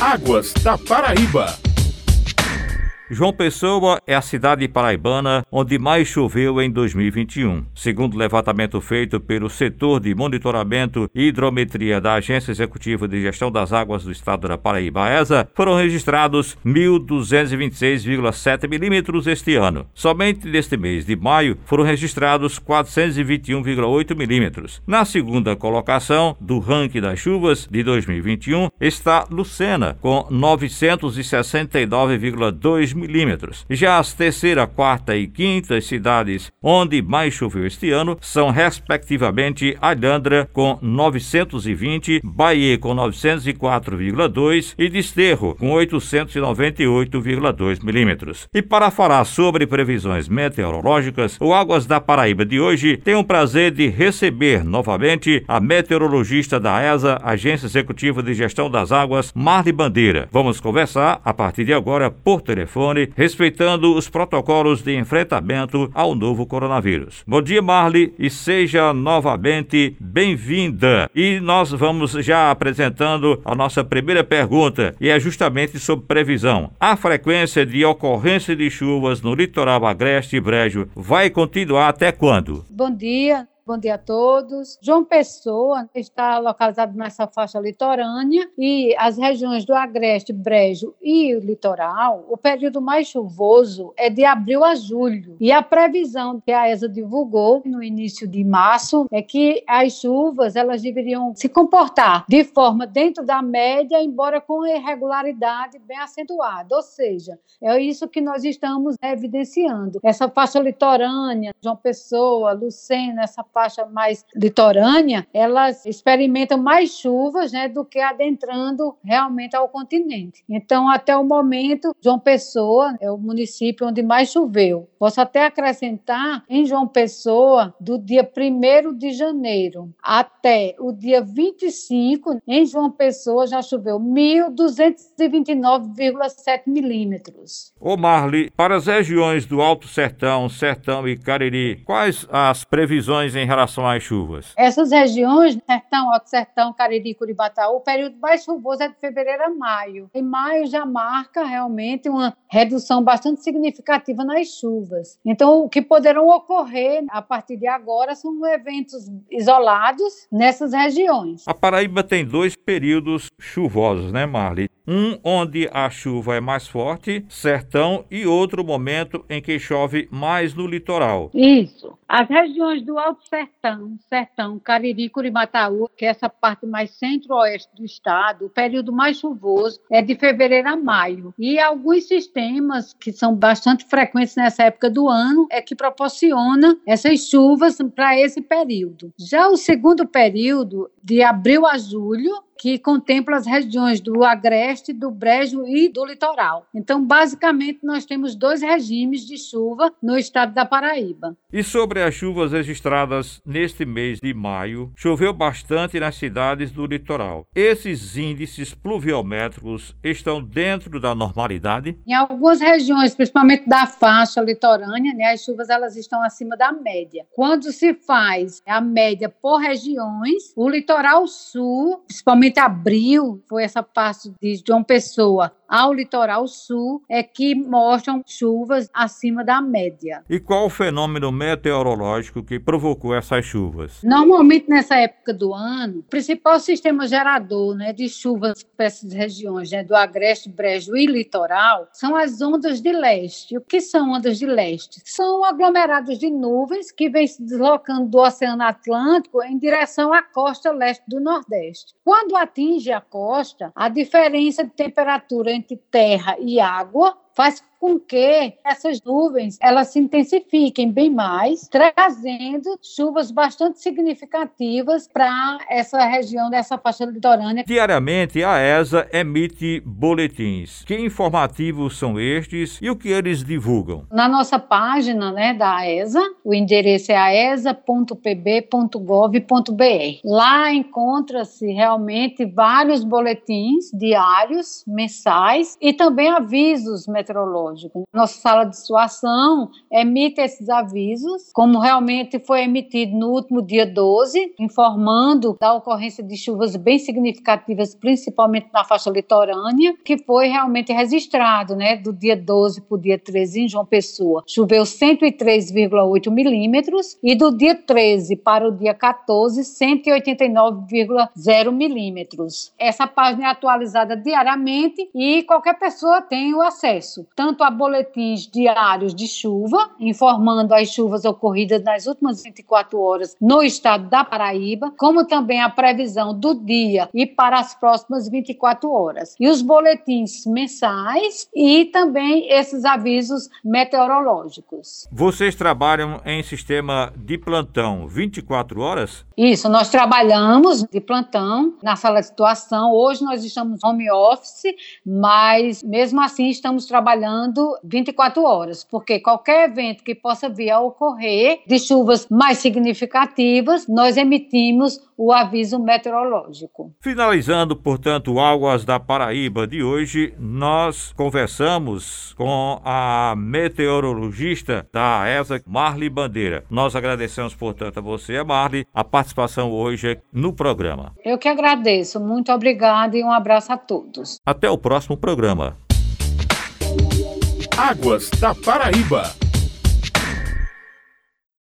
Águas da Paraíba. João Pessoa é a cidade paraibana onde mais choveu em 2021. Segundo o levantamento feito pelo setor de monitoramento e hidrometria da Agência Executiva de Gestão das Águas do Estado da Paraíba, ESA, foram registrados 1.226,7 milímetros este ano. Somente neste mês de maio foram registrados 421,8 milímetros. Na segunda colocação do ranking das chuvas de 2021 está Lucena, com 969,2 milímetros. Já as terceira, quarta e quinta cidades onde mais choveu este ano são, respectivamente, Alhandra com 920, Bahia com 904,2 e Desterro com 898,2 milímetros. E para falar sobre previsões meteorológicas, o Águas da Paraíba de hoje tem o prazer de receber novamente a meteorologista da ESA, Agência Executiva de Gestão das Águas, Marli Bandeira. Vamos conversar a partir de agora por telefone respeitando os protocolos de enfrentamento ao novo coronavírus. Bom dia, Marli, e seja novamente bem-vinda. E nós vamos já apresentando a nossa primeira pergunta, e é justamente sobre previsão. A frequência de ocorrência de chuvas no litoral agreste e brejo vai continuar até quando? Bom dia. Bom dia a todos. João Pessoa está localizado nessa faixa litorânea e as regiões do Agreste, Brejo e litoral, o período mais chuvoso é de abril a julho. E a previsão que a ESA divulgou no início de março é que as chuvas elas deveriam se comportar de forma dentro da média, embora com irregularidade bem acentuada. Ou seja, é isso que nós estamos evidenciando. Essa faixa litorânea, João Pessoa, Lucena, essa faixa mais litorânea, elas experimentam mais chuvas né, do que adentrando realmente ao continente. Então, até o momento, João Pessoa é o município onde mais choveu. Posso até acrescentar, em João Pessoa, do dia 1 de janeiro até o dia 25, em João Pessoa já choveu 1.229,7 milímetros. Ô Marli, para as regiões do Alto Sertão, Sertão e Cariri, quais as previsões em relação às chuvas? Essas regiões, Sertão, Alto Sertão, Cariri, Curibataú, o período mais chuvoso é de fevereiro a maio. Em maio já marca realmente uma redução bastante significativa nas chuvas. Então, o que poderão ocorrer a partir de agora são eventos isolados nessas regiões. A Paraíba tem dois períodos chuvosos, né, Marli? Um onde a chuva é mais forte, sertão, e outro momento em que chove mais no litoral. Isso. As regiões do Alto Sertão, Sertão, Cariri, Curibataú, que é essa parte mais centro-oeste do estado, o período mais chuvoso é de fevereiro a maio. E alguns sistemas que são bastante frequentes nessa época do ano é que proporciona essas chuvas para esse período. Já o segundo período, de abril a julho, que contempla as regiões do Agreste, do Brejo e do Litoral. Então, basicamente, nós temos dois regimes de chuva no estado da Paraíba. E sobre as chuvas registradas neste mês de maio, choveu bastante nas cidades do litoral. Esses índices pluviométricos estão dentro da normalidade? Em algumas regiões, principalmente da faixa litorânea, né, as chuvas elas estão acima da média. Quando se faz a média por regiões, o litoral sul, principalmente principalmente abril, foi essa parte de João Pessoa ao litoral sul, é que mostram chuvas acima da média. E qual o fenômeno meteorológico que provocou essas chuvas? Normalmente nessa época do ano, o principal sistema gerador né, de chuvas para essas regiões né, do Agreste, Brejo e Litoral são as ondas de leste. O que são ondas de leste? São aglomerados de nuvens que vêm se deslocando do Oceano Atlântico em direção à costa leste do Nordeste. Quando atinge a costa, a diferença de temperatura entre terra e água faz com que essas nuvens elas se intensifiquem bem mais, trazendo chuvas bastante significativas para essa região dessa faixa litorânea. Diariamente, a ESA emite boletins. Que informativos são estes e o que eles divulgam? Na nossa página né, da ESA, o endereço é aesa.pb.gov.br. Lá encontra-se realmente vários boletins diários, mensais e também avisos meteorológicos meteorológico. Nossa sala de situação emite esses avisos, como realmente foi emitido no último dia 12, informando da ocorrência de chuvas bem significativas, principalmente na faixa litorânea, que foi realmente registrado, né, do dia 12 para o dia 13 em João Pessoa. Choveu 103,8 milímetros e do dia 13 para o dia 14, 189,0 milímetros. Essa página é atualizada diariamente e qualquer pessoa tem o acesso tanto a boletins diários de chuva, informando as chuvas ocorridas nas últimas 24 horas no estado da Paraíba, como também a previsão do dia e para as próximas 24 horas. E os boletins mensais e também esses avisos meteorológicos. Vocês trabalham em sistema de plantão 24 horas? Isso, nós trabalhamos de plantão na sala de situação. Hoje nós estamos home office, mas mesmo assim estamos trabalhando 24 horas, porque qualquer evento que possa vir a ocorrer de chuvas mais significativas, nós emitimos o aviso meteorológico. Finalizando, portanto, Águas da Paraíba de hoje, nós conversamos com a meteorologista da ESA, Marli Bandeira. Nós agradecemos, portanto, a você, Marli, a participação hoje no programa. Eu que agradeço. Muito obrigada e um abraço a todos. Até o próximo programa. Águas da Paraíba.